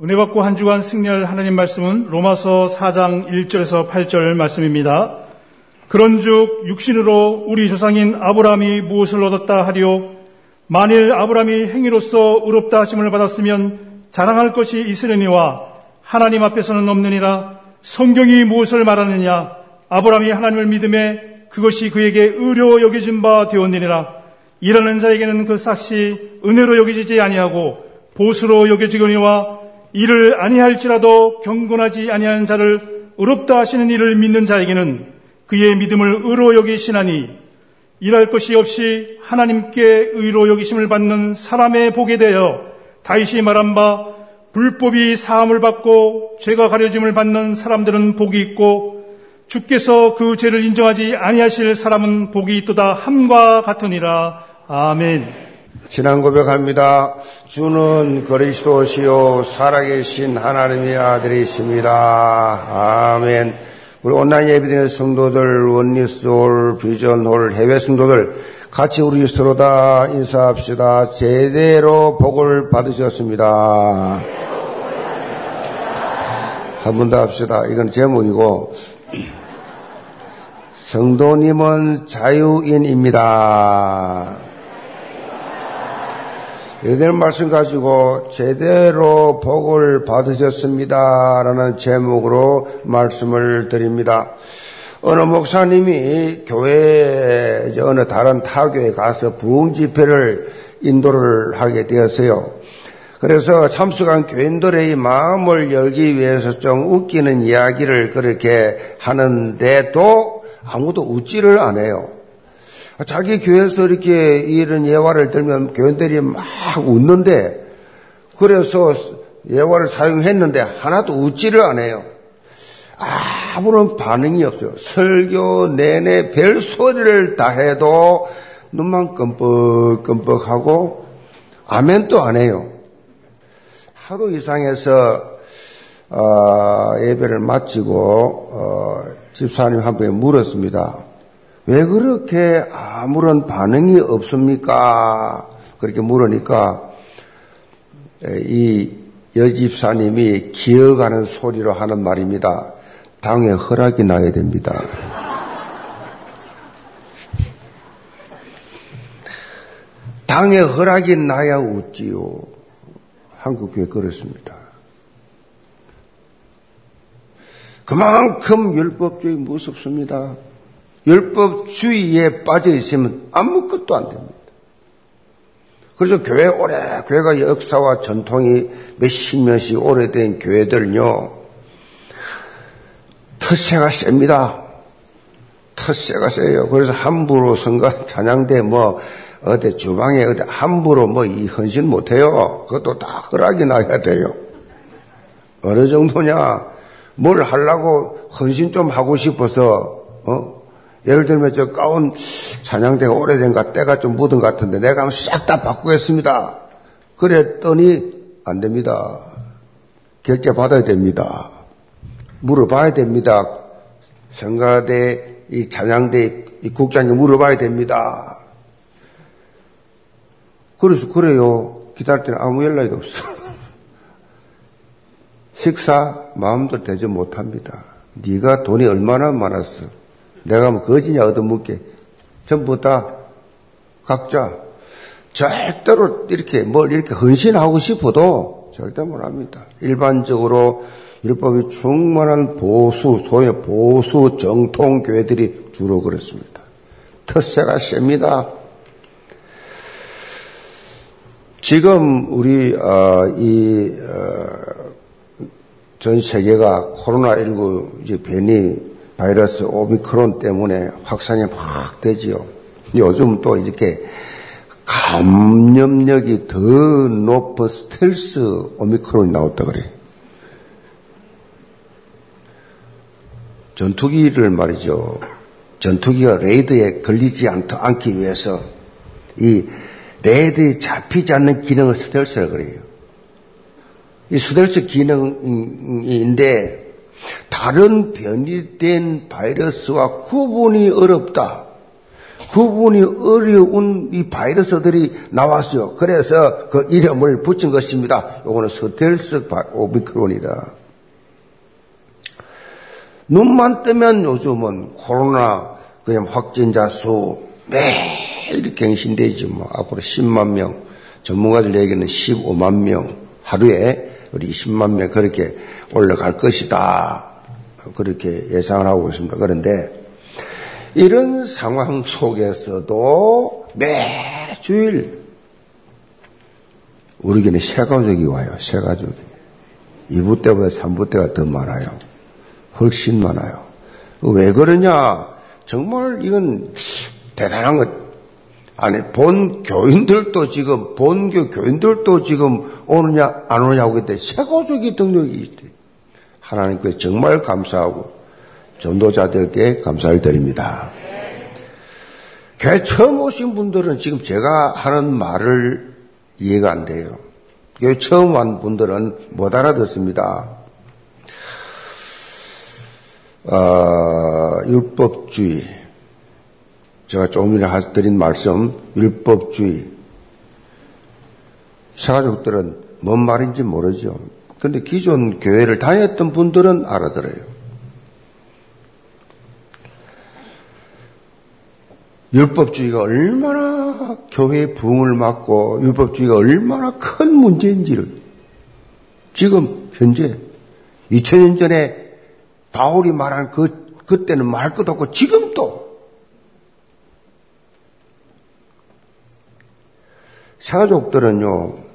은혜 받고 한 주간 승리할 하나님 말씀은 로마서 4장 1절에서 8절 말씀입니다. 그런즉 육신으로 우리 조상인 아브라함이 무엇을 얻었다 하리요? 만일 아브라함이 행위로서 의롭다 하심을 받았으면 자랑할 것이 있으려니와 하나님 앞에서는 없느니라. 성경이 무엇을 말하느냐? 아브라함이 하나님을 믿음에 그것이 그에게 의료 여겨진 바 되었느니라. 일하는 자에게는 그 삭시 은혜로 여겨지지 아니하고 보수로 여겨지거니와 이를 아니할지라도 경건하지 아니하는 자를 의롭다 하시는 이를 믿는 자에게는 그의 믿음을 의로 여기시나니 일할 것이 없이 하나님께 의로 여기심을 받는 사람의 복에 대하여 다윗이 말한 바 불법이 사함을 받고 죄가 가려짐을 받는 사람들은 복이 있고 주께서 그 죄를 인정하지 아니하실 사람은 복이 있도다 함과 같으니라 아멘. 지난 고백합니다. 주는 그리스도시요 살아계신 하나님의 아들이십니다. 아멘. 우리 온라인 예배드리는 성도들, 원리스홀, 비전홀, 해외 성도들 같이 우리 서로 다 인사합시다. 제대로 복을 받으셨습니다. 한 번 더 합시다. 이건 제목이고 성도님은 자유인입니다. 여덟 말씀 가지고 제대로 복을 받으셨습니다. 라는 제목으로 말씀을 드립니다. 어느 목사님이 교회, 어느 다른 타교에 가서 부흥 집회를 인도를 하게 되었어요. 그래서 참석한 교인들의 마음을 열기 위해서 좀 웃기는 이야기를 그렇게 하는데도 아무도 웃지를 않아요. 자기 교회에서 이렇게 이런 예화를 들면 교인들이 막 웃는데 그래서 예화를 사용했는데 하나도 웃지를 않아요. 아무런 반응이 없어요. 설교 내내 별 소리를 다 해도 눈만 끔뻑끔뻑하고 아멘도 안 해요. 하루 이상해서 어, 예배를 마치고 어, 집사님 한 분이 물었습니다. 왜 그렇게 아무런 반응이 없습니까? 그렇게 물으니까 이 여집사님이 기어가는 소리로 하는 말입니다. 당에 허락이 나야 됩니다. 당에 허락이 나야 웃지요. 한국교회 그렇습니다. 그만큼 율법주의 무섭습니다. 율법주의에 빠져 있으면 아무것도 안 됩니다. 그래서 교회 오래, 교회가 역사와 전통이 몇십 년씩 오래된 교회들은요, 텃세가 셉니다. 텃세가 세요. 그래서 함부로 선거 찬양대 뭐, 어디 주방에 어디 함부로 뭐 이 헌신 못해요. 그것도 다 허락이 나야 돼요. 어느 정도냐, 뭘 하려고 헌신 좀 하고 싶어서, 어? 예를 들면 저 가운 찬양대가 오래된가 때가 좀 묻은 것 같은데 내가 한번 싹다 바꾸겠습니다. 그랬더니 안 됩니다. 결제 받아야 됩니다. 물어봐야 됩니다. 성가대, 이 찬양대, 이 국장님 물어봐야 됩니다. 그래서 그래요. 기다릴 때는 아무 연락이 없어. 식사 마음도 대접 못합니다. 네가 돈이 얼마나 많았어. 내가 뭐 거지냐 얻어먹게. 전부 다 각자 절대로 이렇게 뭘 이렇게 헌신하고 싶어도 절대 못 합니다. 일반적으로 율법이 충만한 보수, 소위 보수 정통 교회들이 주로 그렇습니다. 텃세가 셉니다. 지금 우리 어, 이전 어, 세계가 코로나 19 이제 변이 바이러스 오미크론 때문에 확산이 막 되지요. 요즘 또 이렇게 감염력이 더 높은 스텔스 오미크론이 나왔다 그래. 전투기를 말이죠. 전투기가 레이드에 걸리지 않기 위해서 이 레이더에 잡히지 않는 기능을 스텔스라 그래요. 이 스텔스 기능인데 다른 변이된 바이러스와 구분이 어렵다. 구분이 어려운 이 바이러스들이 나왔어요. 그래서 그 이름을 붙인 것입니다. 요거는 스텔스 오미크론이다. 눈만 뜨면 요즘은 코로나 그냥 확진자 수 매일 갱신되지 뭐 앞으로 10만 명 전문가들 얘기는 15만 명 하루에 우리 10만 명 그렇게 올라갈 것이다. 그렇게 예상을 하고 있습니다. 그런데 이런 상황 속에서도 매주일 우리에게는 새 가족이 와요. 새 가족이. 2부 때보다 3부 때가 더 많아요. 훨씬 많아요. 왜 그러냐? 정말 이건 대단한 것. 아니, 본 교인들도 지금, 본교 교인들도 지금 오느냐, 안 오느냐고 그때 새 가족이 등록이 있대. 하나님께 정말 감사하고 전도자들께 감사를 드립니다. 교회 처음 오신 분들은 지금 제가 하는 말을 이해가 안 돼요. 교회 처음 온 분들은 못 알아듣습니다. 어, 율법주의. 제가 조금 전에 드린 말씀, 율법주의. 사가족들은 뭔 말인지 모르죠. 그런데 기존 교회를 다녔던 분들은 알아들어요. 율법주의가 얼마나 교회의 부흥을 막고 율법주의가 얼마나 큰 문제인지를 지금 현재 2000년 전에 바울이 말한 그 그때는 말 것도 없고 지금도 사가족들은요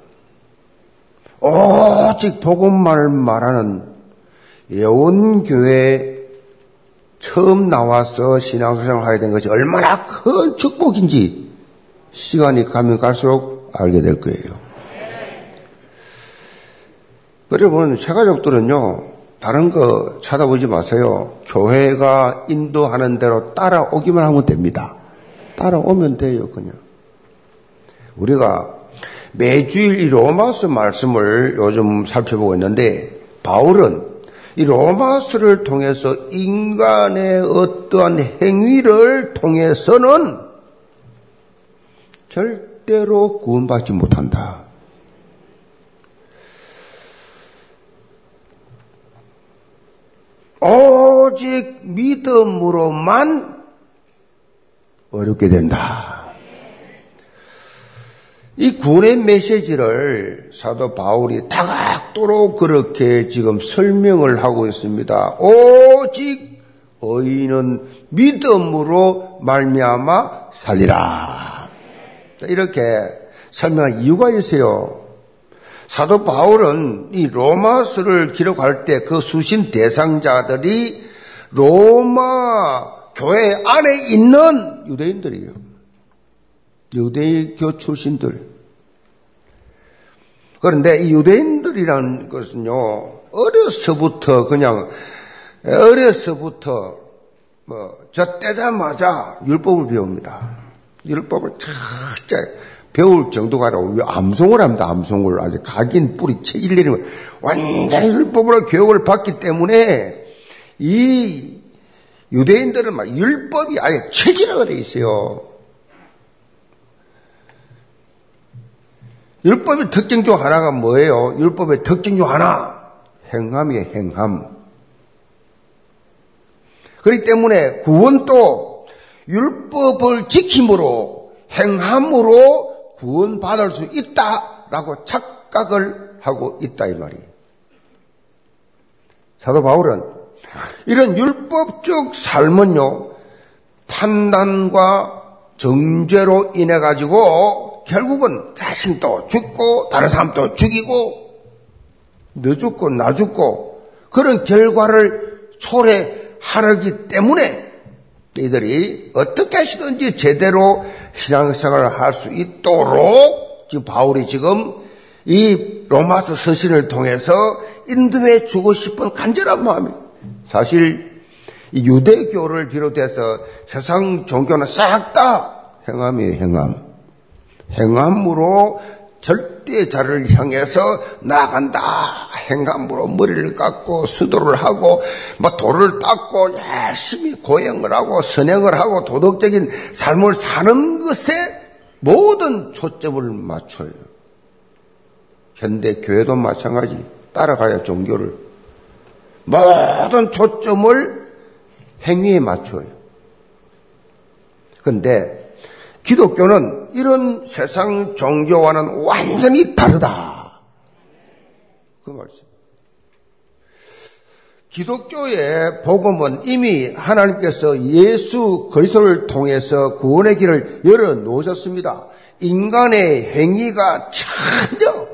오직 복음만을 말하는 예원교회 처음 나와서 신앙생활을 하게 된 것이 얼마나 큰 축복인지 시간이 가면 갈수록 알게 될 거예요. 여러분, 최가족들은요, 다른 거 찾아보지 마세요. 교회가 인도하는 대로 따라오기만 하면 됩니다. 따라오면 돼요, 그냥. 우리가 매주일 이 로마서 말씀을 요즘 살펴보고 있는데, 바울은 이 로마서를 통해서 인간의 어떠한 행위를 통해서는 절대로 구원받지 못한다. 오직 믿음으로만 어렵게 된다. 이 구원의 메시지를 사도 바울이 다각도로 그렇게 지금 설명을 하고 있습니다. 오직 의인은 믿음으로 말미암아 살리라. 이렇게 설명한 이유가 있어요. 사도 바울은 이 로마서를 기록할 때 그 수신 대상자들이 로마 교회 안에 있는 유대인들이에요. 유대교 출신들. 그런데 이 유대인들이라는 것은요, 어려서부터 그냥, 어려서부터, 뭐, 저 떼자마자 율법을 배웁니다. 율법을 착착 배울 정도가 아니라 암송을 합니다. 암송을 아주 각인 뿌리 채 일일이 완전히 율법으로 교육을 받기 때문에 이 유대인들은 막 율법이 아예 체질화가 돼 있어요. 율법의 특징 중 하나가 뭐예요? 율법의 특징 중 하나. 행함이에요, 행함. 그렇기 때문에 구원도 율법을 지킴으로 행함으로 구원받을 수 있다라고 착각을 하고 있다 이 말이에요. 사도 바울은 이런 율법적 삶은요 판단과 정죄로 인해 가지고 결국은 자신도 죽고 다른 사람도 죽이고 너 죽고 나 죽고 그런 결과를 초래하기 때문에 이들이 어떻게 하시든지 제대로 신앙생활을 할 수 있도록 지금 바울이 지금 이 로마서 서신을 통해서 인도해 주고 싶은 간절한 마음이 사실 유대교를 비롯해서 세상 종교는 싹 다 행함이에요, 행함. 행함으로 절, 절대의 자를 향해서 나간다. 행함으로 머리를 깎고 수도를 하고 뭐 돌을 닦고 열심히 고행을 하고 선행을 하고 도덕적인 삶을 사는 것에 모든 초점을 맞춰요. 현대 교회도 마찬가지. 따라가야 종교를 모든 초점을 행위에 맞춰요. 근데 기독교는 이런 세상 종교와는 완전히 다르다. 그 말씀. 기독교의 복음은 이미 하나님께서 예수 그리스도를 통해서 구원의 길을 열어 놓으셨습니다. 인간의 행위가 전혀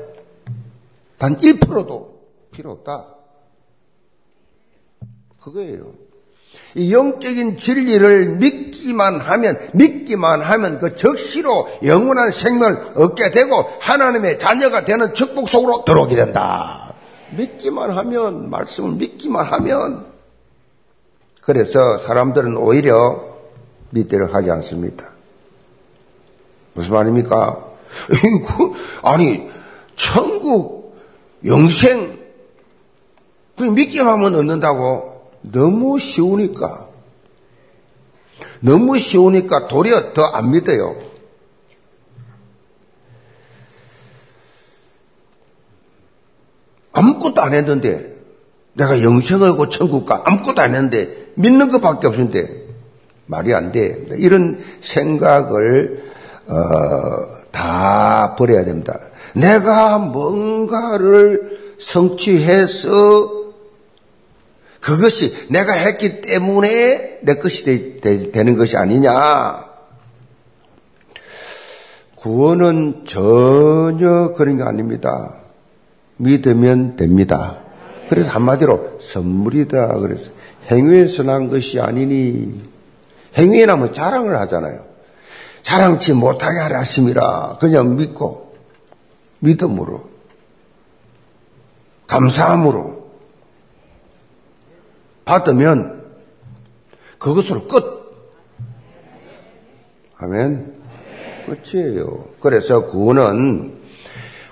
단 1%도 필요 없다. 그거예요. 이 영적인 진리를 믿기만 하면, 믿기만 하면 그 적시로 영원한 생명을 얻게 되고 하나님의 자녀가 되는 축복 속으로 들어오게 된다. 믿기만 하면, 말씀을 믿기만 하면. 그래서 사람들은 오히려 믿대로 하지 않습니다. 무슨 말입니까? 아니, 천국, 영생, 믿기만 하면 얻는다고? 너무 쉬우니까. 너무 쉬우니까 도리어 더 안 믿어요. 아무것도 안 했는데, 내가 영생을 고 천국 가 아무것도 안 했는데, 믿는 것밖에 없는데, 말이 안 돼. 이런 생각을, 어, 다 버려야 됩니다. 내가 뭔가를 성취해서 그것이 내가 했기 때문에 내 것이 되, 되, 는 것이 아니냐. 구원은 전혀 그런 게 아닙니다. 믿으면 됩니다. 그래서 한마디로 선물이다. 그래서 행위에서 난 것이 아니니 행위에 나면 자랑을 하잖아요. 자랑치 못하게 하심이라 그냥 믿고 믿음으로 감사함으로 받으면 그것으로 끝. 아멘. 끝이에요. 그래서 구원은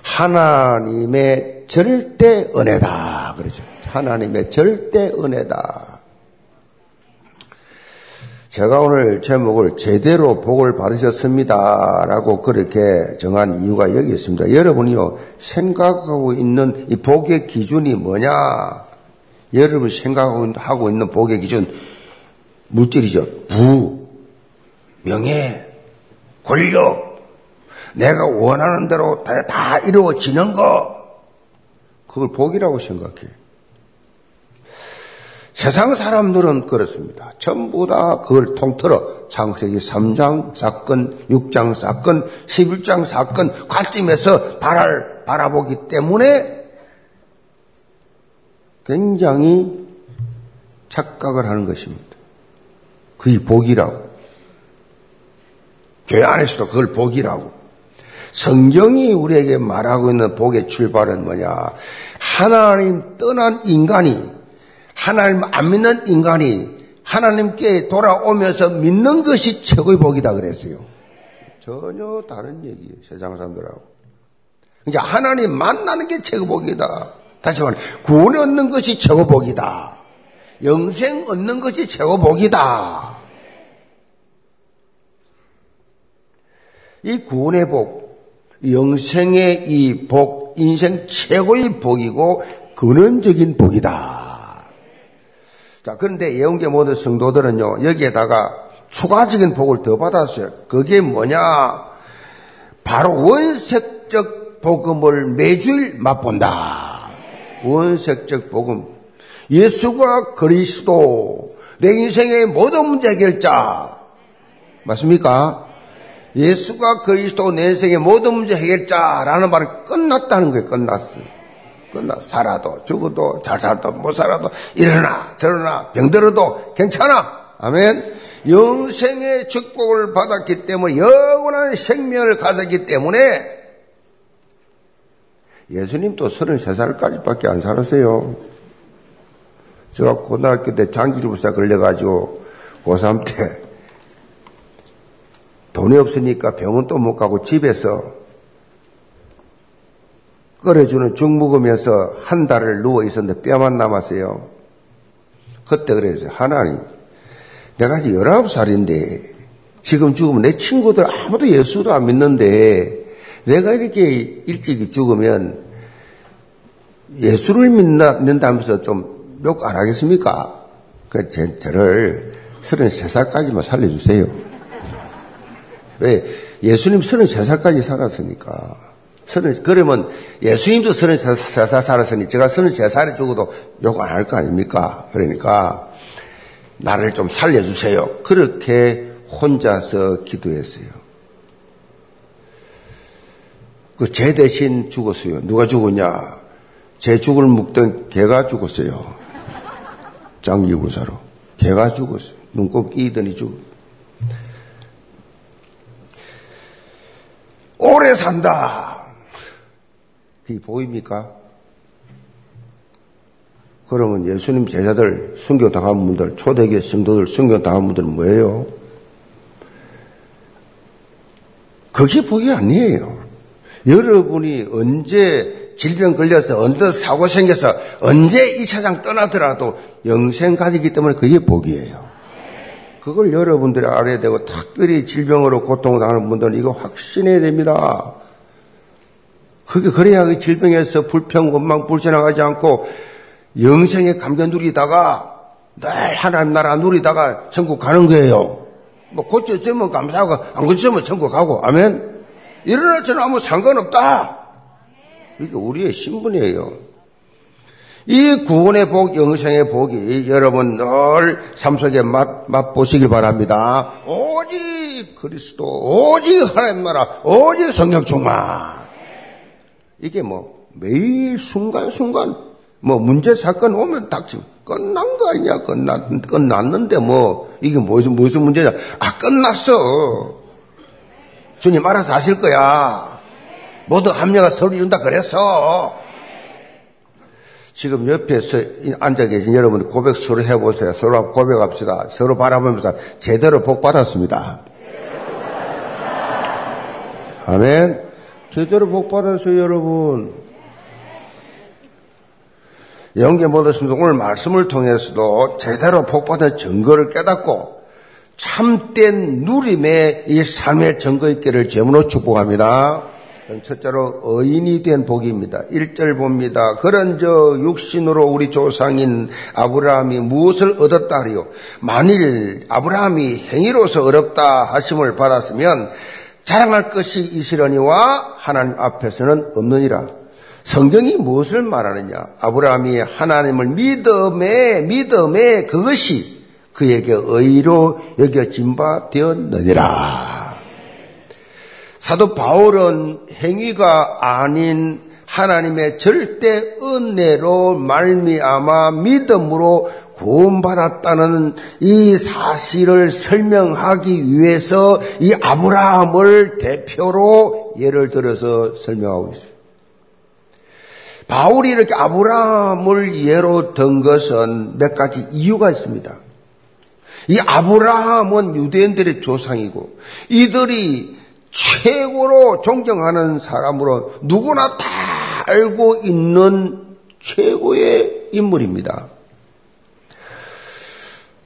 하나님의 절대 은혜다. 그러죠. 하나님의 절대 은혜다. 제가 오늘 제목을 제대로 복을 받으셨습니다. 라고 그렇게 정한 이유가 여기 있습니다. 여러분이요, 생각하고 있는 이 복의 기준이 뭐냐? 여러분이 생각하고 있는 복의 기준, 물질이죠. 부, 명예, 권력, 내가 원하는 대로 다, 다 이루어지는 거, 그걸 복이라고 생각해. 세상 사람들은 그렇습니다. 전부 다 그걸 통틀어 창세기 3장 사건, 6장 사건, 11장 사건 관점에서 바랄, 바라보기 때문에 굉장히 착각을 하는 것입니다. 그게 복이라고. 교회 안에서도 그걸 복이라고. 성경이 우리에게 말하고 있는 복의 출발은 뭐냐? 하나님 떠난 인간이, 하나님 안 믿는 인간이 하나님께 돌아오면서 믿는 것이 최고의 복이다 그랬어요. 전혀 다른 얘기예요. 세상 사람들하고. 그러니까 하나님 만나는 게 최고 복이다. 다시 말해, 구원 얻는 것이 최고복이다. 영생 얻는 것이 최고복이다. 이 구원의 복, 영생의 이 복, 인생 최고의 복이고 근원적인 복이다. 자, 그런데 예언계 모든 성도들은요, 여기에다가 추가적인 복을 더 받았어요. 그게 뭐냐? 바로 원색적 복음을 매주일 맛본다. 원색적 복음. 예수가 그리스도, 내 인생의 모든 문제 해결자. 맞습니까? 예수가 그리스도 내 인생의 모든 문제 해결자라는 말은 끝났다는 거예요. 끝났어. 끝나. 살아도, 죽어도, 잘 살도, 못 살아도, 일어나, 드러나, 병들어도 괜찮아. 아멘. 영생의 축복을 받았기 때문에, 영원한 생명을 가졌기 때문에, 예수님도 33살까지밖에 안 살았어요. 제가 고등학교 때 장기질부사 걸려가지고 고3 때 돈이 없으니까 병원 또못 가고 집에서 끓여주는 죽 먹으면서 한 달을 누워 있었는데 뼈만 남았어요. 그때 그랬어요. 하나님, 내가 이제 19살인데 지금 죽으면 내 친구들 아무도 예수도 안 믿는데 내가 이렇게 일찍 죽으면 예수를 믿는다면서 좀 욕 안 하겠습니까? 그, 제, 저를 33살까지만 살려주세요. 왜? 예수님 33살까지 살았으니까. 30, 그러면 예수님도 33살 살았으니 제가 33살에 죽어도 욕 안 할 거 아닙니까? 그러니까 나를 좀 살려주세요. 그렇게 혼자서 기도했어요. 그 제 대신 죽었어요. 누가 죽었냐? 제 죽을 묵던 개가 죽었어요. 짱기불사로. 개가 죽었어요. 눈곱 끼더니 죽. 오래 산다. 그게 보입니까? 그러면 예수님 제자들, 순교당한 분들, 초대교회 성도들, 순교당한 분들은 뭐예요? 그게 복이 아니에요. 여러분이 언제 질병 걸려서 언제 사고 생겨서 언제 이 세상 떠나더라도 영생 가지기 때문에 그게 복이에요. 그걸 여러분들이 알아야 되고 특별히 질병으로 고통당하는 분들은 이거 확신해야 됩니다. 그게 그래야 그 질병에서 불평, 원망, 불신앙하지 않고 영생의 감겨 누리다가 늘 하나님 나라 누리다가 천국 가는 거예요. 뭐 고쳐지면 감사하고 안 고쳐지면 천국 가고 아멘. 때는 아무 상관없다. 이게 우리의 신분이에요. 이 구원의 복, 영생의 복이 여러분 늘 삶 속에 맛, 맛보시길 바랍니다. 오직 그리스도, 오직 하나님 나라, 오직 성령 충만. 이게 뭐 매일 순간순간 뭐 문제 사건 오면 닥치고 끝난 거 아니냐 끝났, 끝났는데 뭐 이게 무슨 무슨 문제냐 아 끝났어 주님 알아서 하실 거야. 모두 합녀가 서로 이룬다 그랬어 지금 옆에서 앉아 계신 여러분 고백 서로 해보세요. 서로 고백합시다. 서로 바라보면서 제대로 복 받았습니다. 아멘. 제대로 복 받았어요 여러분. 영계 모습니다 오늘 말씀을 통해서도 제대로 복받은 증거를 깨닫고 참된 누림의 이 삶의 증거 있기를 제문으로 축복합니다. 첫째로 의인이 된 복입니다. 1절 봅니다. 그런 저 육신으로 우리 조상인 아브라함이 무엇을 얻었다 하리요? 만일 아브라함이 행위로서 어렵다 하심을 받았으면 자랑할 것이 있으려니와 하나님 앞에서는 없느니라. 성경이 무엇을 말하느냐? 아브라함이 하나님을 믿음에 믿음에 그것이 그에게 의로 여겨진 바 되었느니라. 사도 바울은 행위가 아닌 하나님의 절대 은혜로 말미암아 믿음으로 구원받았다는 이 사실을 설명하기 위해서 이 아브라함을 대표로 예를 들어서 설명하고 있어요. 바울이 이렇게 아브라함을 예로 든 것은 몇 가지 이유가 있습니다. 이 아브라함은 유대인들의 조상이고 이들이 최고로 존경하는 사람으로 누구나 다 알고 있는 최고의 인물입니다.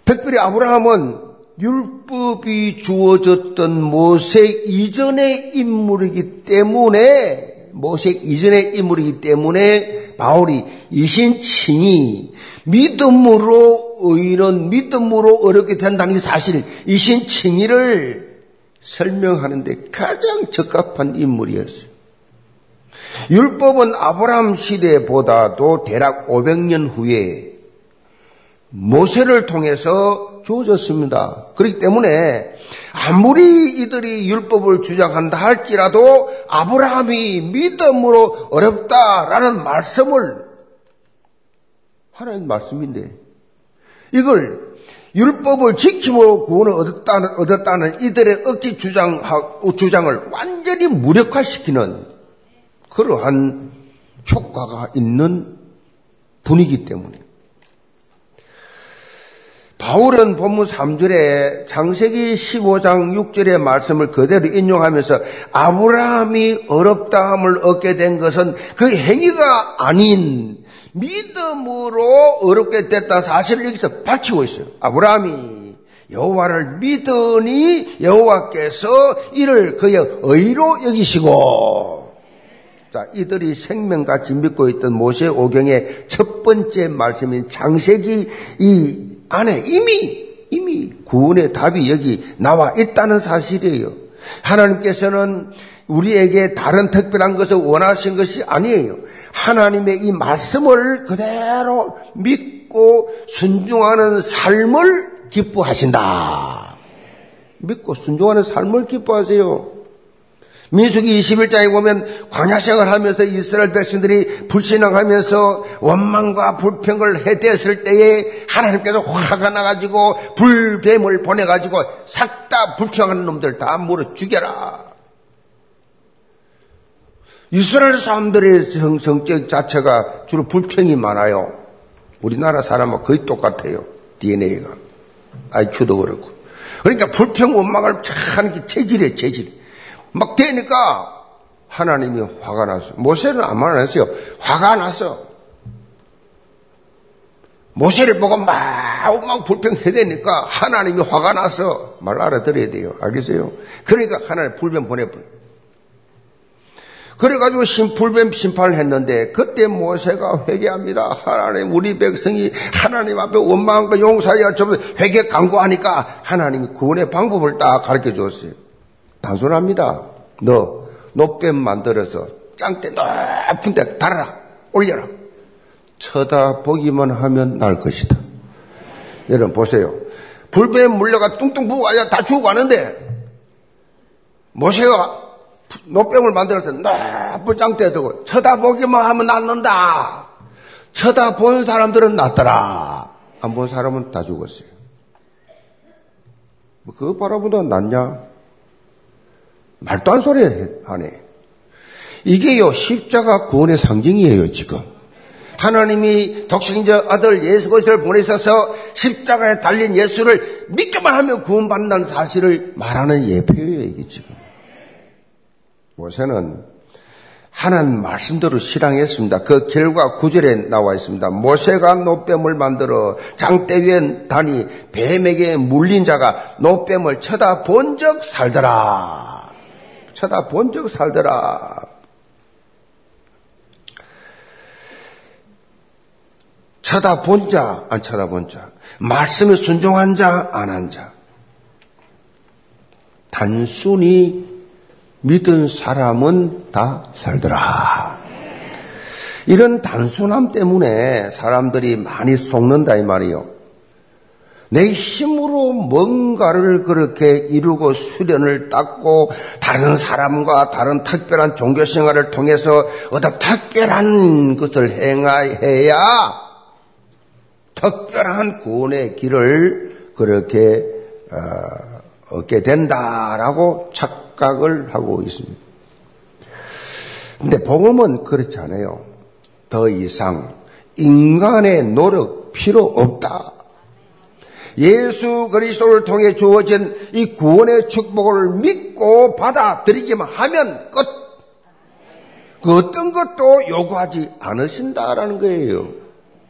특별히 아브라함은 율법이 주어졌던 모세 이전의 인물이기 때문에 모색 이전의 인물이기 때문에 바울이 이신칭이 믿음으로 의인은 믿음으로 어렵게 된다는 이 사실, 이 신칭의를 설명하는데 가장 적합한 인물이었어요. 율법은 아브라함 시대보다도 대략 500년 후에 모세를 통해서 주어졌습니다. 그렇기 때문에 아무리 이들이 율법을 주장한다 할지라도 아브라함이 믿음으로 어렵다라는 말씀을 하나님 말씀인데 이걸 율법을 지킴으로 구원을 얻었다는, 얻었다는 이들의 억지 주장, 주장을 완전히 무력화시키는 그러한 효과가 있는 분이기 때문에. 바울은 본문 3절에 장세기 15장 6절의 말씀을 그대로 인용하면서 아브라함이 어렵다함을 얻게 된 것은 그 행위가 아닌 믿음으로 어렵게 됐다 사실을 여기서 밝히고 있어요. 아브라함이 여호와를 믿으니 여호와께서 이를 그의 의로 여기시고 자, 이들이 생명같이 믿고 있던 모세 오경의 첫 번째 말씀인 장세기 이 안에 이미 이미 구원의 답이 여기 나와 있다는 사실이에요. 하나님께서는 우리에게 다른 특별한 것을 원하신 것이 아니에요. 하나님의 이 말씀을 그대로 믿고 순종하는 삶을 기뻐하신다. 믿고 순종하는 삶을 기뻐하세요. 민수기 21장에 보면 광야생활 하면서 이스라엘 백성들이 불신앙하면서 원망과 불평을 해대었을 때에 하나님께서 화가 나가지고 불뱀을 보내가지고 싹 다 불평하는 놈들 다 물어 죽여라. 이스라엘 사람들의 성, 성격 자체가 주로 불평이 많아요. 우리나라 사람은 거의 똑같아요. DNA가. IQ도 그렇고. 그러니까 불평 원망을 참 하는 게 체질이에요, 체질. 막 되니까 하나님이 화가 났어요. 모세는 아무 말안 했어요. 화가 났어. 모세를 보고 막, 막 불평해대니까 하나님이 화가 나서 말 알아들어야 돼요. 알겠어요? 그러니까 하나님 불변 보내버려. 그래가지고 심, 불뱀 심판을 했는데 그때 모세가 회개합니다. 하나님 우리 백성이 하나님 앞에 원망과 용서하여 좀 회개 강구하니까 하나님이 구원의 방법을 딱 가르쳐 줬어요. 단순합니다. 너 노뱀 만들어서 짱대 높은 데 달아라. 올려라. 쳐다보기만 하면 날 것이다. 여러분 보세요. 불뱀 물려가 뚱뚱 부어야 다 죽고 가는데 모세가 노뱀을 만들어서 높은 짱대 두고 쳐다보기만 하면 낫는다. 쳐다본 사람들은 낫더라. 안 본 사람은 다 죽었어요. 뭐 그거 바라보다 낫냐? 말도 안 소리 하네. 이게요, 십자가 구원의 상징이에요, 지금. 하나님이 독생자 아들 예수 그리스도를 보내셔서 십자가에 달린 예수를 믿기만 하면 구원받는다는 사실을 말하는 예표예요, 이게 지금. 모세는 하나님 말씀대로 실행했습니다. 그 결과 구절에 나와 있습니다. 모세가 노뱀을 만들어 장대 위에 다니 뱀에게 물린 자가 노뱀을 쳐다본 적 살더라. 쳐다본 적 살더라. 쳐다본 자, 안 쳐다본 자. 말씀에 순종한 자, 안 한 자. 단순히 믿은 사람은 다 살더라. 이런 단순함 때문에 사람들이 많이 속는다 이 말이요. 내 힘으로 뭔가를 그렇게 이루고 수련을 닦고 다른 사람과 다른 특별한 종교 생활을 통해서 어떤 특별한 것을 행해야 특별한 구원의 길을 그렇게 어, 얻게 된다라고 착각을 하고 있습니다. 근데 복음은 그렇지 않아요. 더 이상 인간의 노력 필요 없다. 예수 그리스도를 통해 주어진 이 구원의 축복을 믿고 받아들이기만 하면 끝. 그 어떤 것도 요구하지 않으신다라는 거예요.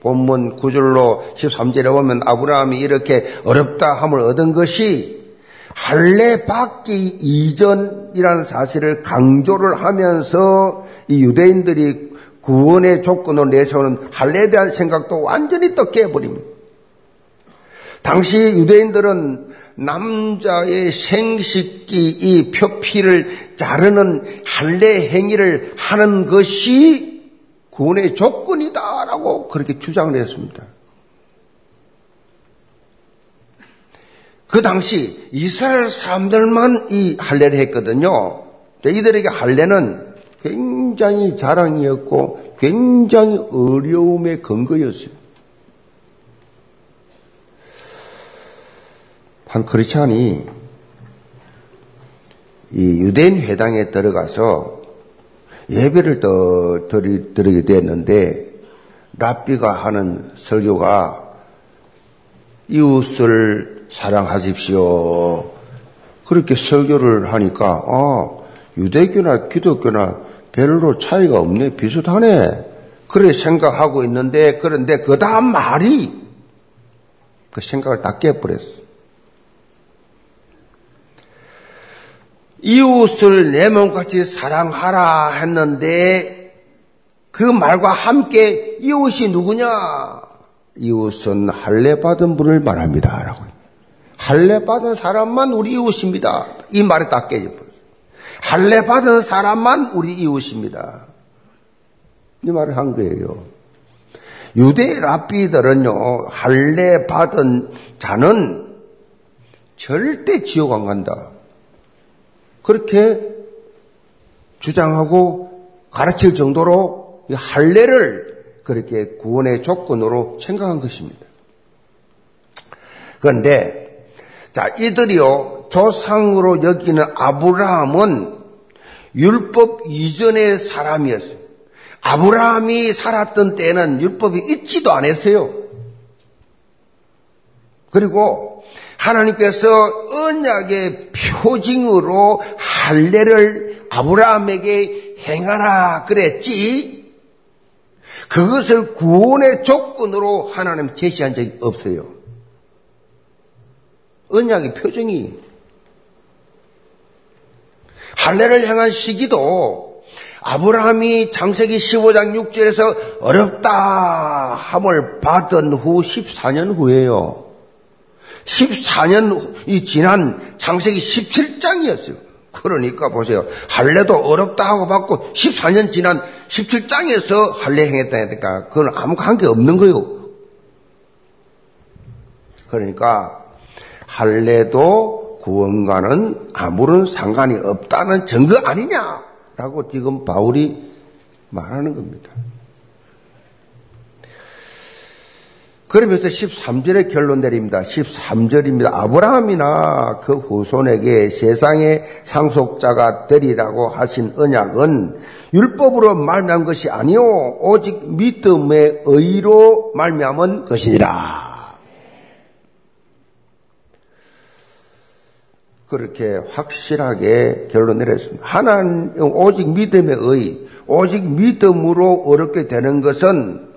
본문 9절로 13절에 보면 아브라함이 이렇게 어렵다 함을 얻은 것이 할례 받기 이전이라는 사실을 강조를 하면서 이 유대인들이 구원의 조건으로 내세우는 할례에 대한 생각도 완전히 또 깨버립니다. 당시 유대인들은 남자의 생식기 이 표피를 자르는 할례 행위를 하는 것이 구원의 조건이다라고 그렇게 주장을 했습니다. 그 당시 이스라엘 사람들만 이 할례를 했거든요. 이들에게 할례는 굉장히 자랑이었고 굉장히 어려움의 근거였어요. 한 크리스찬이 이 유대인 회당에 들어가서 예배를 더 드리, 드리게 됐는데 랍비가 하는 설교가 이웃을 사랑하십시오. 그렇게 설교를 하니까, 아, 유대교나 기독교나 별로 차이가 없네. 비슷하네. 그래 생각하고 있는데, 그런데 그 다음 말이 그 생각을 다 깨버렸어. 이웃을 내 몸같이 사랑하라 했는데 그 말과 함께 이웃이 누구냐? 이웃은 할례 받은 분을 말합니다. 라고. 할례 받은 사람만 우리 이웃입니다. 이 말이 딱 깨져버렸어요. 할례 받은 사람만 우리 이웃입니다. 이 말을 한 거예요. 유대 랍비들은요, 할례 받은 자는 절대 지옥 안 간다. 그렇게 주장하고 가르칠 정도로 할례를 그렇게 구원의 조건으로 생각한 것입니다. 그런데 자 이들이요 조상으로 여기는 아브라함은 율법 이전의 사람이었어요. 아브라함이 살았던 때는 율법이 있지도 않았어요. 그리고 하나님께서 언약의 표징으로 할례를 아브라함에게 행하라 그랬지. 그것을 구원의 조건으로 하나님 제시한 적이 없어요. 언약의 표징이 할례를 행한 시기도 아브라함이 장세기 15장 6절에서 어렵다 함을 받은 후 14년 후에요. 14년이 지난 장세기 17장이었어요. 그러니까 보세요. 할례도 어렵다 하고 받고 14년 지난 17장에서 할례 행했다 하니까 그건 아무 관계 없는 거예요. 그러니까 할례도 구원과는 아무런 상관이 없다는 증거 아니냐라고 지금 바울이 말하는 겁니다. 그러면서 13절에 결론 내립니다. 13절입니다. 아브라함이나 그 후손에게 세상의 상속자가 되리라고 하신 언약은 율법으로 말미암은 것이 아니요 오직 믿음의 의로 말미암은 것이니라. 그렇게 확실하게 결론 내렸습니다. 하나님 오직 믿음의 의, 오직 믿음으로 어렵게 되는 것은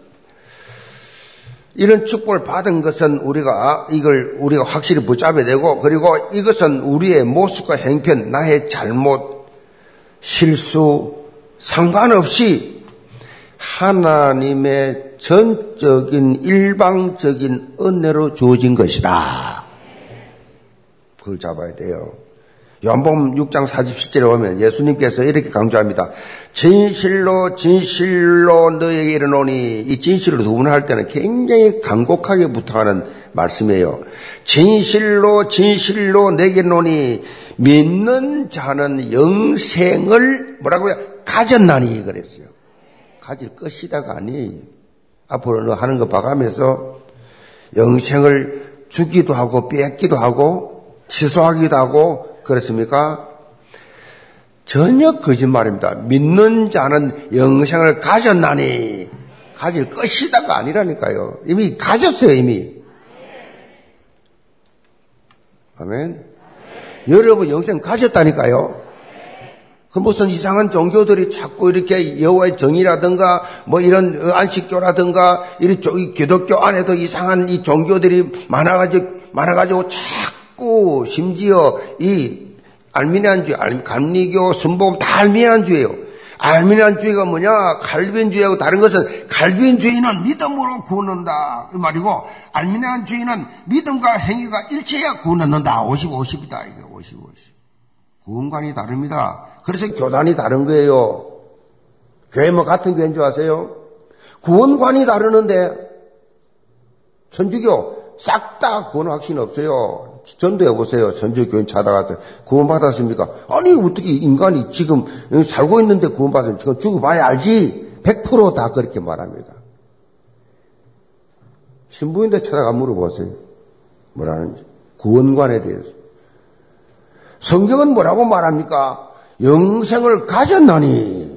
이런 축복을 받은 것은 우리가 이걸 우리가 확실히 붙잡아야 되고 그리고 이것은 우리의 모습과 행편, 나의 잘못, 실수 상관없이 하나님의 전적인 일방적인 은혜로 주어진 것이다. 그걸 잡아야 돼요. 요한복음 6장 47절에 보면 예수님께서 이렇게 강조합니다. 진실로 진실로 너에게 이르노니 이 진실로 두번할 때는 굉장히 간곡하게 부탁하는 말씀이에요. 진실로 진실로 내게 노니 믿는 자는 영생을 뭐라고요? 가졌나니 그랬어요. 가질 것이다가 아니에요. 앞으로 하는 거 봐가면서 영생을 주기도 하고 뺏기도 하고 취소하기도 하고 그렇습니까? 전혀 거짓말입니다. 믿는 자는 영생을 가졌나니 가질 것이다가 아니라니까요. 이미 가졌어요, 이미. 아멘. 여러분 영생 가졌다니까요. 그 무슨 이상한 종교들이 자꾸 이렇게 여호와의 정의라든가 뭐 이런 안식교라든가 이런 기독교 안에도 이상한 이 종교들이 많아가지고 많아가지고 자꾸 자꾸 심지어 이 알미니안주의, 감리교, 선보험 다 알미니안주의예요. 알미니안주의가 뭐냐? 칼빈주의하고 다른 것은 칼빈주의는 믿음으로 구원한다. 이 말이고 알미니안주의는 믿음과 행위가 일체해야 구원한다. 50, 50이다. 이게 50, 50. 구원관이 다릅니다. 그래서 교단이 다른 거예요. 교회 뭐 같은 교회인 줄 아세요? 구원관이 다르는데 천주교 싹 다 구원 확신 없어요. 전도해 보세요. 전주교인 찾아가서 구원받았습니까? 아니 어떻게 인간이 지금 살고 있는데 지금 죽어봐야 알지. 100%다 그렇게 말합니다. 신부인데 찾아가 물어보세요. 뭐라는지. 구원관에 대해서. 성경은 뭐라고 말합니까? 영생을 가졌나니.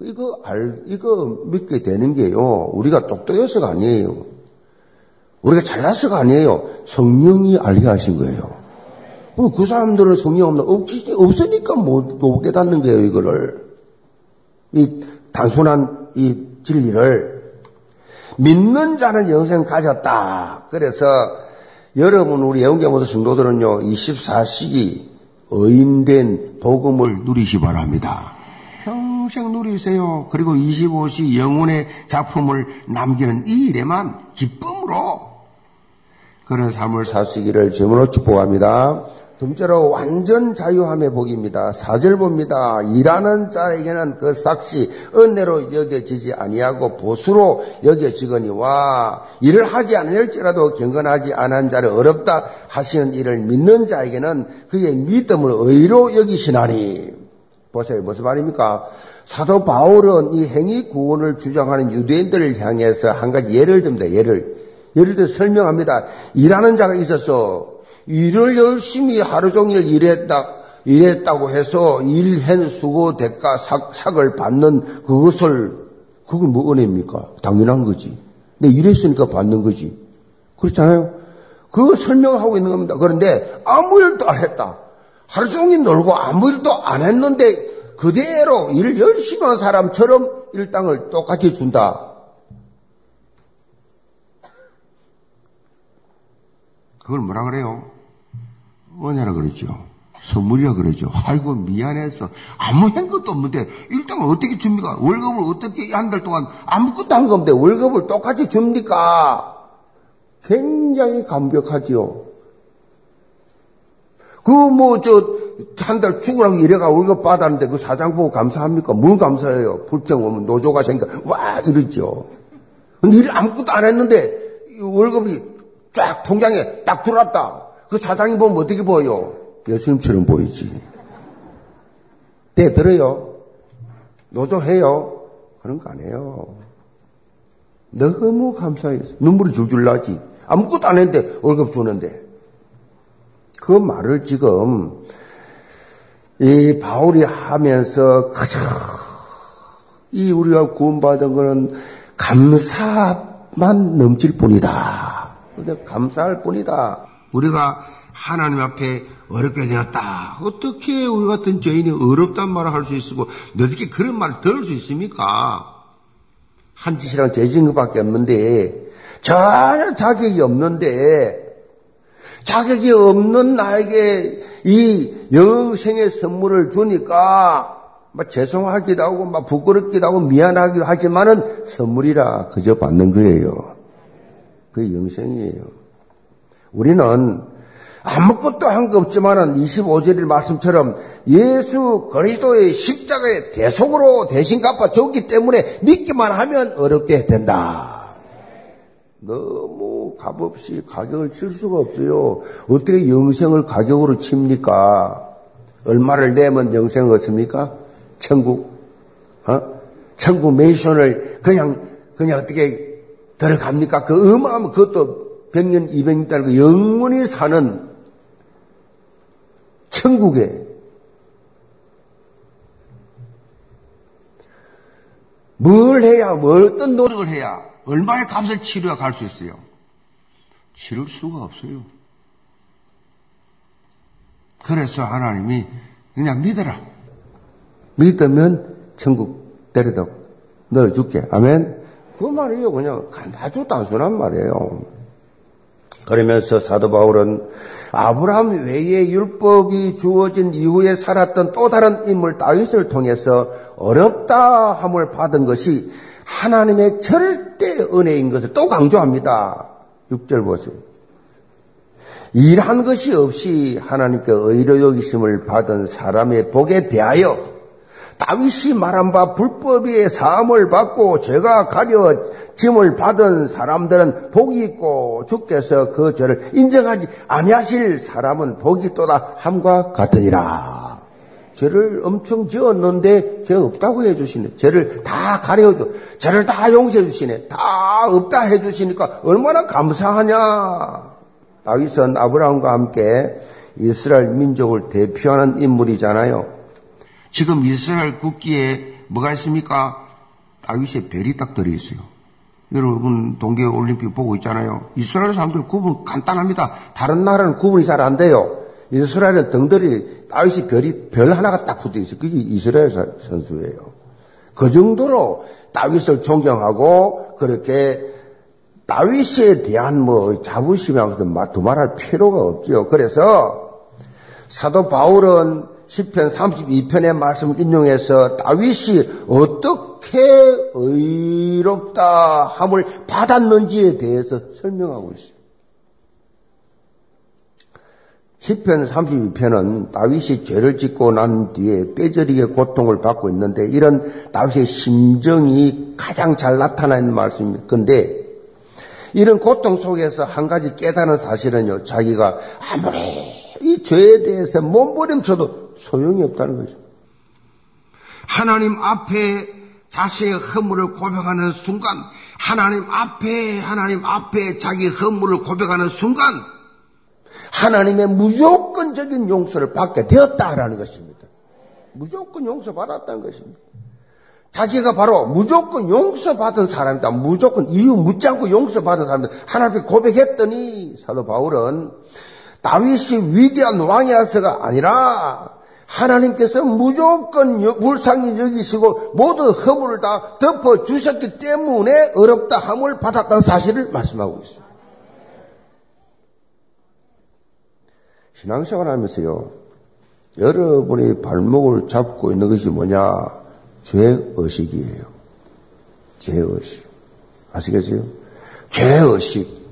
이거 알, 이거 믿게 되는 게요. 우리가 똑똑해서가 아니에요. 우리가 잘나서가 아니에요. 성령이 알게 하신 거예요. 그 사람들은 성령 없나? 없으니까 못, 못 깨닫는 거예요, 이거를. 이 단순한 이 진리를. 믿는 자는 영생 가졌다. 그래서 여러분, 우리 영계모도 성도들은요, 24시기 의인된 복음을 누리시 바랍니다. 평생 누리세요. 그리고 25시 영혼의 작품을 남기는 이 일에만 기쁨으로 그런 삶을 사시기를 제문으로 축복합니다. 둘째로 완전 자유함의 복입니다. 사절 봅니다. 일하는 자에게는 그 삭시 은혜로 여겨지지 아니하고 보수로 여겨지거니와 일을 하지 않을지라도 경건하지 않은 자를 어렵다 하시는 일을 믿는 자에게는 그의 믿음을 의로 여기시나니 보세요. 무슨 말입니까? 사도 바울은 이 행위 구원을 주장하는 유대인들을 향해서 한 가지 예를 듭니다. 예를. 예를 들어 설명합니다. 일하는 자가 있어서 일을 열심히 하루 종일 일했다, 일했다고 해서 일한 수고 대가 삭, 삭을 받는 그것을, 그걸 뭐 은혜입니까? 당연한 거지. 내 일했으니까 받는 거지. 그렇잖아요? 그 설명하고 있는 겁니다. 그런데 아무 일도 안 했다. 하루 종일 놀고 아무 일도 안 했는데 그대로 일 열심히 한 사람처럼 일당을 똑같이 준다. 그걸 뭐라 그래요? 뭐냐라 그러죠. 선물이라 그러죠. 아이고 미안해서 아무 한 것도 없는데 일단 어떻게 줍니까? 월급을 어떻게 한 달 동안 아무것도 한 건데 월급을 똑같이 줍니까? 굉장히 감격하지요. 그 뭐 저 한 달 죽으라고 이래가 월급 받았는데 그 사장 보고 감사합니까? 뭘 감사해요? 불평 오면 노조가 생기니까 와 이러죠. 근데 일 아무것도 안 했는데 월급이 쫙 통장에 딱 들어왔다. 그 사장이 보면 어떻게 보여? 예수님처럼 보이지. 때 들어요. 노조해요. 그런 거 아니에요. 너무 감사해서 눈물이 줄줄 나지. 아무것도 안 했는데 월급 주는데. 그 말을 지금 이 바울이 하면서 그저 이 우리가 구원받은 거는 감사만 넘칠 뿐이다. 근데 감사할 뿐이다. 우리가 하나님 앞에 어렵게 되었다. 어떻게 우리 같은 죄인이 어렵단 말을 할 수 있고, 어떻게 그런 말을 들을 수 있습니까? 한 짓이랑 죄진 것밖에 없는데, 전혀 자격이 없는데, 자격이 없는 나에게 이 영생의 선물을 주니까, 막 죄송하기도 하고, 막 부끄럽기도 하고, 미안하기도 하지만은 선물이라 그저 받는 거예요. 그 영생이에요. 우리는 아무것도 한 거 없지만은 25절의 말씀처럼 예수 그리스도의 십자가의 대속으로 대신 갚아 줬기 때문에 믿기만 하면 어렵게 된다. 너무 값없이 가격을 칠 수가 없어요. 어떻게 영생을 가격으로 칩니까? 얼마를 내면 영생을 얻습니까? 천국, 어? 천국 메이션을 그냥, 그냥 어떻게 들어갑니까? 그 어마어마 그것도 100년, 200년 달고 영원히 사는 천국에 뭘 해야, 뭘 어떤 노력을 해야, 얼마의 값을 치료해 갈 수 있어요? 치를 수가 없어요. 그래서 하나님이 그냥 믿어라. 믿으면 천국 데려다 넣어줄게. 아멘. 그 말이에요. 그냥 아주 단순한 말이에요. 그러면서 사도 바울은 아브라함 외에 율법이 주어진 이후에 살았던 또 다른 인물 다윗을 통해서 어렵다 함을 받은 것이 하나님의 절대 은혜인 것을 또 강조합니다. 6절 보세요. 일한 것이 없이 하나님께 의로 여기심을 받은 사람의 복에 대하여 다윗이 말한 바 불법의 사함을 받고 죄가 가려 짐을 받은 사람들은 복이 있고 주께서 그 죄를 인정하지 아니하실 사람은 복이 또다 함과 같으니라. 죄를 엄청 지었는데 죄 없다고 해주시네. 죄를 다 가려줘. 죄를 다 용서해 주시네. 다 없다 해주시니까 얼마나 감사하냐. 다윗은 아브라함과 함께 이스라엘 민족을 대표하는 인물이잖아요. 지금 이스라엘 국기에 뭐가 있습니까? 다윗의 별이 딱 들어있어요. 여러분 동계 올림픽 보고 있잖아요. 이스라엘 사람들 구분 간단합니다. 다른 나라는 구분이 잘 안 돼요. 이스라엘은 등들이 다윗이 별이 별 하나가 딱 붙어 있어요. 그게 이스라엘 선수예요. 그 정도로 다윗을 존경하고 그렇게 다윗에 대한 뭐 자부심하고서 두말할 필요가 없죠. 그래서 사도 바울은 10편 32편의 말씀을 인용해서 다윗이 어떻게 의롭다 함을 받았는지에 대해서 설명하고 있어요. 10편 32편은 다윗이 죄를 짓고 난 뒤에 뼈저리게 고통을 받고 있는데 이런 다윗의 심정이 가장 잘 나타나 있는 말씀입니다. 근데 이런 고통 속에서 한 가지 깨달은 사실은요, 자기가 아무리 이 죄에 대해서 몸부림쳐도 소용이 없다는 거죠. 하나님 앞에 자신의 허물을 고백하는 순간, 하나님 앞에, 하나님 앞에 자기 허물을 고백하는 순간, 하나님의 무조건적인 용서를 받게 되었다라는 것입니다. 무조건 용서받았다는 것입니다. 자기가 바로 무조건 용서받은 사람이다. 무조건 이유 묻지 않고 용서받은 사람이다. 하나님께 고백했더니 사도 바울은 다윗이 위대한 왕이어서가 아니라 하나님께서 무조건 불쌍히 여기시고 모든 허물을 다 덮어 주셨기 때문에 어렵다 함을 받았다는 사실을 말씀하고 있습니다. 신앙생활 하면서요, 여러분이 발목을 잡고 있는 것이 뭐냐? 죄의식이에요. 죄의식. 아시겠어요? 죄의식.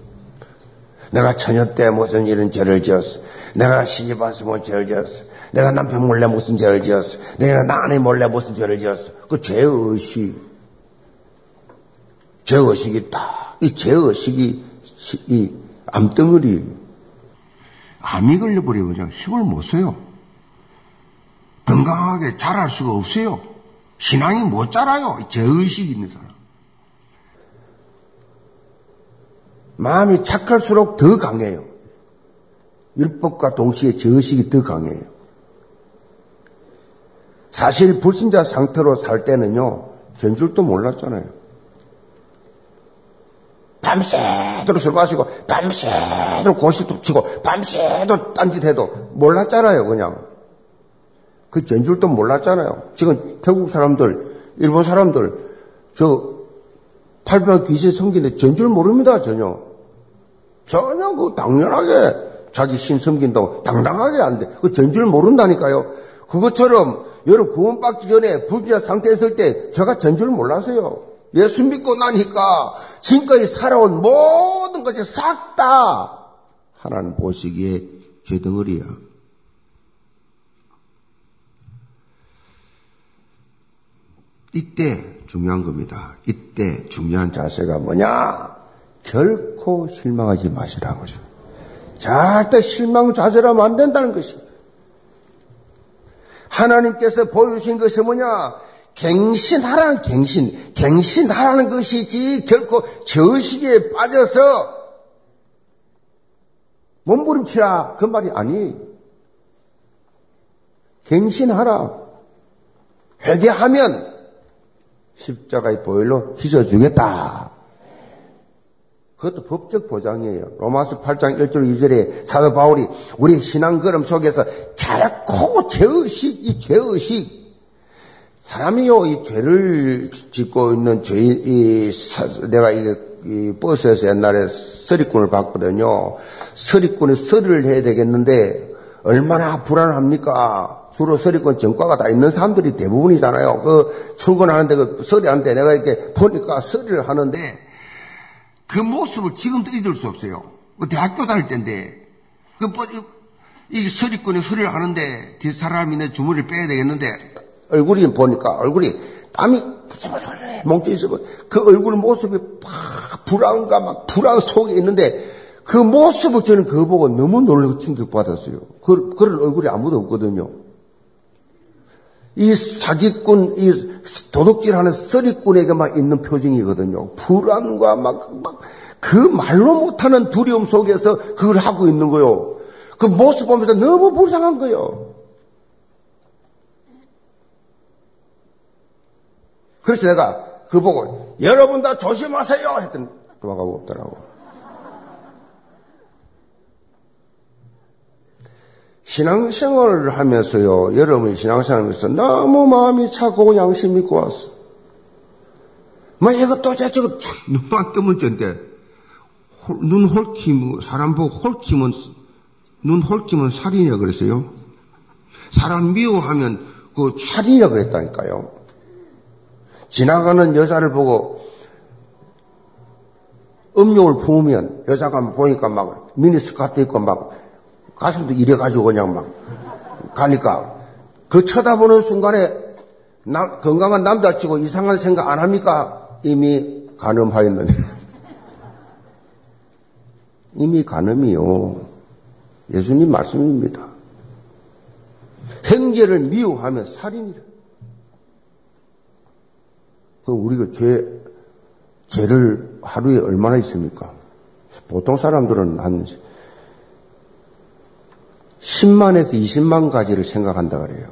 내가 처녀 때 무슨 이런 죄를 지었어. 내가 시집 왔으면 죄를 지었어. 내가 남편 몰래 무슨 죄를 지었어. 내가 나 아내 몰래 무슨 죄를 지었어. 그 죄의식. 죄의식이 있다. 이 죄의식이 이 암덩어리 암이 걸려버리면 힘을 못 써요. 건강하게 자랄 수가 없어요. 신앙이 못 자라요. 죄의식이 있는 사람. 마음이 착할수록 더 강해요. 율법과 동시에 죄의식이 더 강해요. 사실 불신자 상태로 살 때는요, 된 줄도 몰랐잖아요. 밤새도록 술 마시고 밤새도록 고시도 치고 밤새도록 딴짓해도 몰랐잖아요 그냥 그 전줄도 몰랐잖아요 지금 태국 사람들 일본 사람들 저 팔백 귀신 섬기는데 전 줄 모릅니다 전혀 전혀 그 당연하게 자기 신 섬긴다고 당당하게 안 돼. 그 전 줄 모른다니까요. 그것처럼 여러분 구원받기 전에 불지자 상태에 있을 때 제가 전 줄 몰랐어요. 예수 믿고 나니까 지금까지 살아온 모든 것이 싹 다 하나님 보시기에 죄덩어리야. 이때 중요한 겁니다. 이때 중요한 자세가 뭐냐? 결코 실망하지 마시라는 거죠. 절대 실망 자세라면 안 된다는 것입니다. 하나님께서 보여주신 것이 뭐냐? 갱신하라는 갱신, 갱신하라는 것이지 결코 저식에 빠져서 몸부림치라 그 말이 아니. 갱신하라. 회개하면 십자가의 보혈로 휘저주겠다. 그것도 법적 보장이에요. 로마서 8장 1절 2절에 사도 바울이 우리 신앙 걸음 속에서 결코 죄의식, 이 죄의식, 사람이요, 이 죄를 짓고 있는 죄인, 이, 내가 이, 이 버스에서 옛날에 서리꾼을 봤거든요. 서리꾼이 서리를 해야 되겠는데, 얼마나 불안합니까? 주로 서리꾼 전과가 다 있는 사람들이 대부분이잖아요. 그 출근하는데 그 서리하는데 내가 이렇게 보니까 서리를 하는데, 그 모습을 지금도 잊을 수 없어요. 그 대학교 다닐 때인데, 그, 뭐, 이 서리꾼이 서리를 하는데, 뒷사람이 내 주머니를 빼야 되겠는데, 얼굴이 보니까 얼굴이 땀이 뭉쳐 있어. 그 얼굴 모습이 막 불안과 막 불안 속에 있는데 그 모습을 저는 그거 보고 너무 놀라고 충격받았어요. 그, 그런 얼굴이 아무도 없거든요. 이 사기꾼, 이 도둑질하는 서리꾼에게 막 있는 표정이거든요. 불안과 막, 막, 그 말로 못하는 두려움 속에서 그걸 하고 있는 거요. 그 모습 보면서 너무 불쌍한 거요. 그래서 내가 그 보고 여러분 다 조심하세요 했더니 도망가고 없더라고. 신앙생활을 하면서요, 여러분이 신앙생활하면서 너무 마음이 차고 양심이 고왔어. 뭐 이것도 저거 눈만 뜨면 쩐데 눈 홀키면 사람 보고 홀키면 눈 홀키면 살인이라 그랬어요. 사람 미워하면 그 살인이라 그랬다니까요. 지나가는 여자를 보고 음욕을 품으면 여자가 보니까 막 미니스커트 입고 막 가슴도 이래가지고 그냥 막 가니까 그 쳐다보는 순간에 남, 건강한 남자 치고 이상한 생각 안 합니까? 이미 가늠하였느니. 이미 가늠이요. 예수님 말씀입니다. 행제를 미워하면 살인이라. 그 우리가 죄, 죄를 하루에 얼마나 있습니까? 보통 사람들은 한 10만에서 20만 가지를 생각한다 그래요.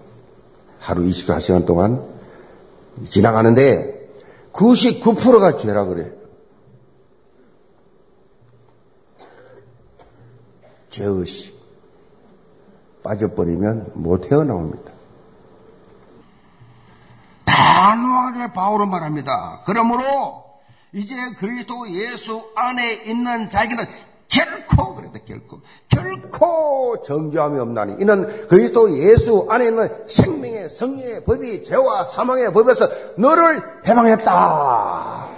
하루 24시간 동안 지나가는데 99%가 죄라 그래요. 죄의식. 빠져버리면 못 헤어나옵니다. 단호하게 바울은 말합니다. 그러므로 이제 그리스도 예수 안에 있는 자에게는 결코 결코 결코 정죄함이 없나니 이는 그리스도 예수 안에 있는 생명의 성령의 법이 죄와 사망의 법에서 너를 해방했다.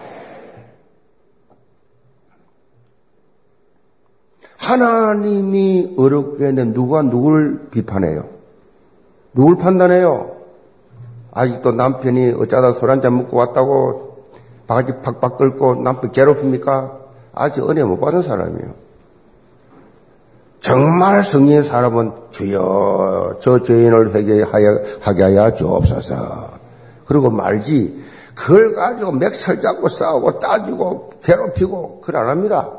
하나님이 어렵게 는 누가 누굴 비판해요? 누굴 판단해요? 아직도 남편이 어쩌다 술 한잔 먹고 왔다고 바가지 팍팍 긁고 남편 괴롭힙니까? 아직 은혜 못 받은 사람이에요. 정말 성령의 사람은 주여 저 죄인을 회개하게 하여 주옵소서. 그리고 말지 그걸 가지고 맥살 잡고 싸우고 따지고 괴롭히고 그걸 안 합니다.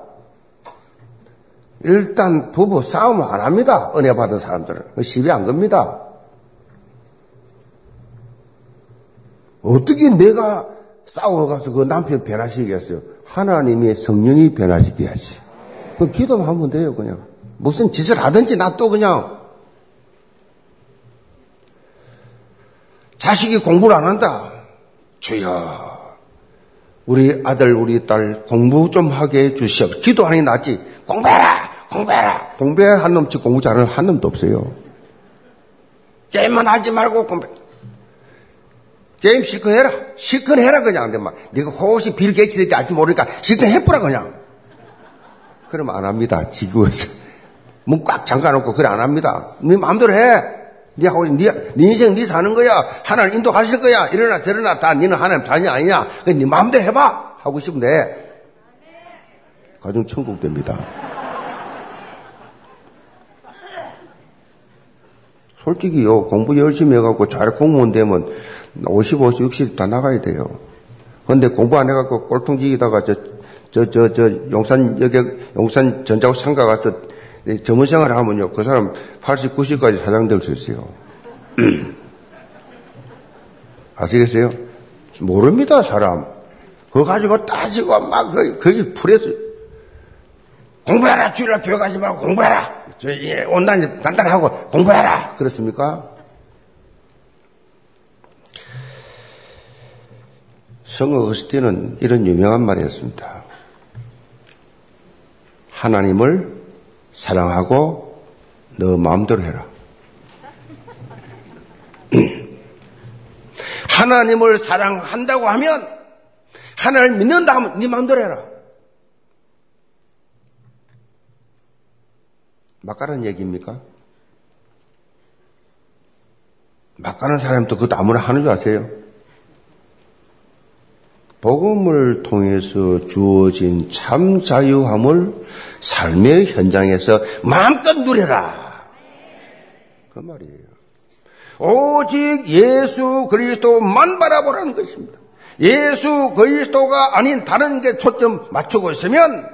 일단 부부 싸움 안 합니다. 은혜 받은 사람들은. 시비 안 겁니다. 어떻게 내가 싸워가서 그 남편 변화시키겠어요? 하나님의 성령이 변화시켜야지. 그 기도만 하면 돼요, 그냥. 무슨 짓을 하든지 나또 그냥. 자식이 공부를 안 한다. 주여. 우리 아들, 우리 딸 공부 좀 하게 해주시오. 기도하는 게 낫지. 공부해라! 공부해라! 공부해야 한 놈치 공부 잘하는 한 놈도 없어요. 게임만 하지 말고 공부. 게임 실컷 해라. 실컷 해라, 그냥. 근데 막, 네가 혹시 빌 게이츠 될지 알지 모르니까 실컷 해보라, 그냥. 그러면 안 합니다. 지구에서. 문 꽉 잠가놓고 그래 안 합니다. 네 마음대로 해. 네 하고 네, 네 인생 네 사는 거야. 하나님 인도하실 거야. 이러나 저러나 다 너는 하나님 자녀 아니냐. 그네 마음대로 해봐. 하고 싶은데 가정 천국 됩니다. 솔직히요 공부 열심히 해갖고 잘 공무원 되면 50, 50, 60 다 나가야 돼요. 근데 공부 안 해갖고 꼴통지기다가 저, 저, 저, 저, 용산 여객, 용산 전자국 상가 가서 전문 생활을 하면요, 그 사람 80, 90까지 사장 될 수 있어요. 아시겠어요? 모릅니다, 사람. 그거 가지고 따지고 막, 그, 거기 풀에서, 공부해라! 주일날 교회 가지 말고 공부해라! 저, 예, 온난히 간단하고 공부해라! 그렇습니까? 성어 어스틴은 이런 유명한 말이 었습니다 하나님을 사랑하고 너 마음대로 해라. 하나님을 사랑한다고 하면 하나님을 믿는다 하면 네 마음대로 해라. 막가는 얘기입니까? 막가는 사람도 그것도 아무나 하는 줄 아세요? 복음을 통해서 주어진 참 자유함을 삶의 현장에서 마음껏 누려라. 그 말이에요. 오직 예수 그리스도만 바라보라는 것입니다. 예수 그리스도가 아닌 다른 게 초점 맞추고 있으면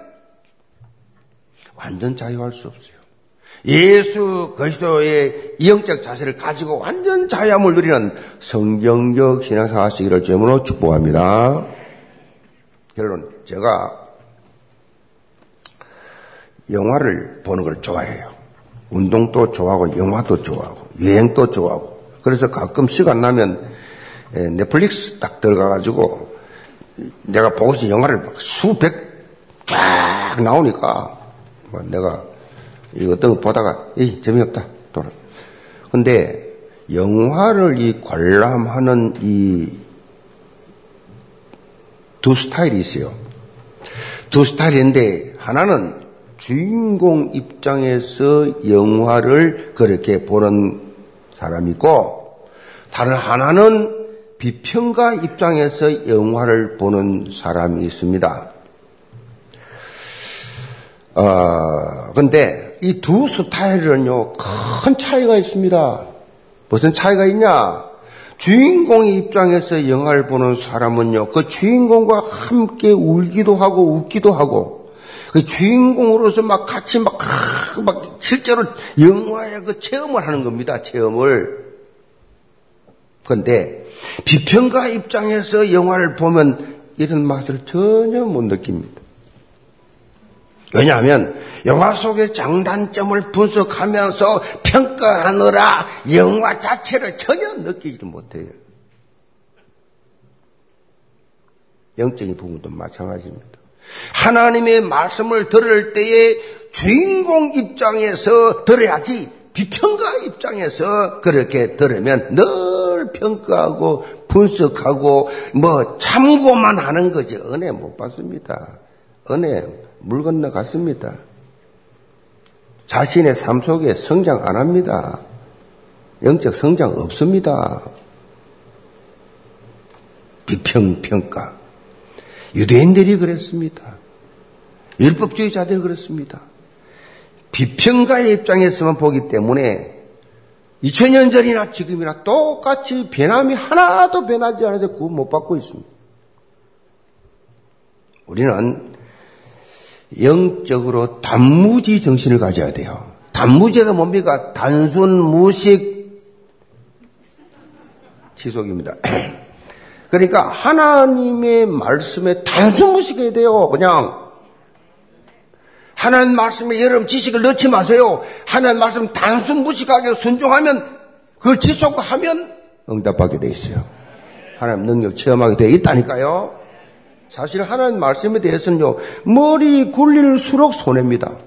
완전 자유할 수 없어요. 예수 그리스도의 영적 자세를 가지고 완전 자유함을 누리는 성경적 신앙생활 하시기를 제으로 축복합니다. 결론, 제가 영화를 보는 걸 좋아해요. 운동도 좋아하고 영화도 좋아하고 여행도 좋아하고 그래서 가끔 시간 나면 넷플릭스 딱 들어가가지고 내가 보고 싶은 영화를 막 수백 쫙 나오니까 뭐 내가 이 어떤 거 보다가 이 재미없다 돌아. 근데 영화를 이 관람하는 이 두 스타일이 있어요. 두 스타일인데 하나는 주인공 입장에서 영화를 그렇게 보는 사람이 있고 다른 하나는 비평가 입장에서 영화를 보는 사람이 있습니다. 어, 근데 이 두 스타일은요, 큰 차이가 있습니다. 무슨 차이가 있냐? 주인공의 입장에서 영화를 보는 사람은요, 그 주인공과 함께 울기도 하고 웃기도 하고, 그 주인공으로서 막 같이 막, 막 실제로 영화의 그 체험을 하는 겁니다, 체험을. 그런데 비평가 입장에서 영화를 보면 이런 맛을 전혀 못 느낍니다. 왜냐하면 영화 속의 장단점을 분석하면서 평가하느라 영화 자체를 전혀 느끼지 못해요. 영적인 부분도 마찬가지입니다. 하나님의 말씀을 들을 때에 주인공 입장에서 들어야지 비평가 입장에서 그렇게 들으면 늘 평가하고 분석하고 뭐 참고만 하는 거지 은혜 못 받습니다. 은혜 물 건너 갔습니다. 자신의 삶 속에 성장 안 합니다. 영적 성장 없습니다. 비평평가. 유대인들이 그랬습니다. 율법주의자들이 그렇습니다. 비평가의 입장에서만 보기 때문에 2000년 전이나 지금이나 똑같이 변함이 하나도 변하지 않아서 구원 못 받고 있습니다. 우리는 영적으로 단무지 정신을 가져야 돼요. 단무지가 뭡니까? 단순 무식 지속입니다. 그러니까 하나님의 말씀에 단순 무식해야 돼요. 그냥 하나님 말씀에 여러분 지식을 넣지 마세요. 하나님 말씀 단순 무식하게 순종하면 그걸 지속하면 응답하게 돼 있어요. 하나님 능력 체험하게 돼 있다니까요. 사실 하나님 말씀에 대해서는요, 머리 굴릴수록 손해입니다.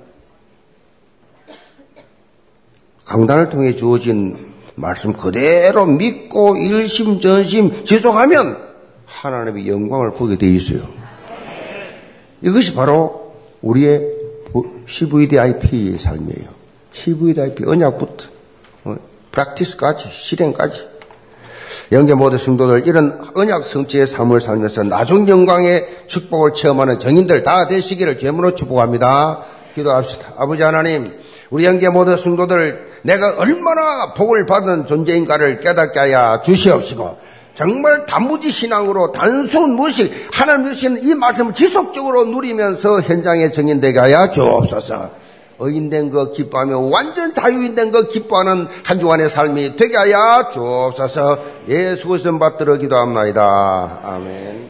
강단을 통해 주어진 말씀 그대로 믿고 일심전심 지속하면 하나님의 영광을 보게 돼 있어요. 이것이 바로 우리의 CVDIP의 삶이에요. CVDIP 언약부터 어, 프랙티스까지 실행까지 영계 모든 성도들 이런 언약 성취의 삶을 살면서 나중 영광의 축복을 체험하는 정인들 다 되시기를 제물로 축복합니다. 기도합시다. 아버지 하나님, 우리 영계 모든 성도들 내가 얼마나 복을 받은 존재인가를 깨닫게 하여 주시옵시고 정말 단무지 신앙으로 단순 무식 하나님 주시는 이 말씀을 지속적으로 누리면서 현장에 정인되게 하여 주옵소서. 의인된 거 기뻐하며 완전 자유인된 거 기뻐하는 한 주간의 삶이 되게 하여 주옵소서 예수 그리스도 받들어 기도합니다. 아멘.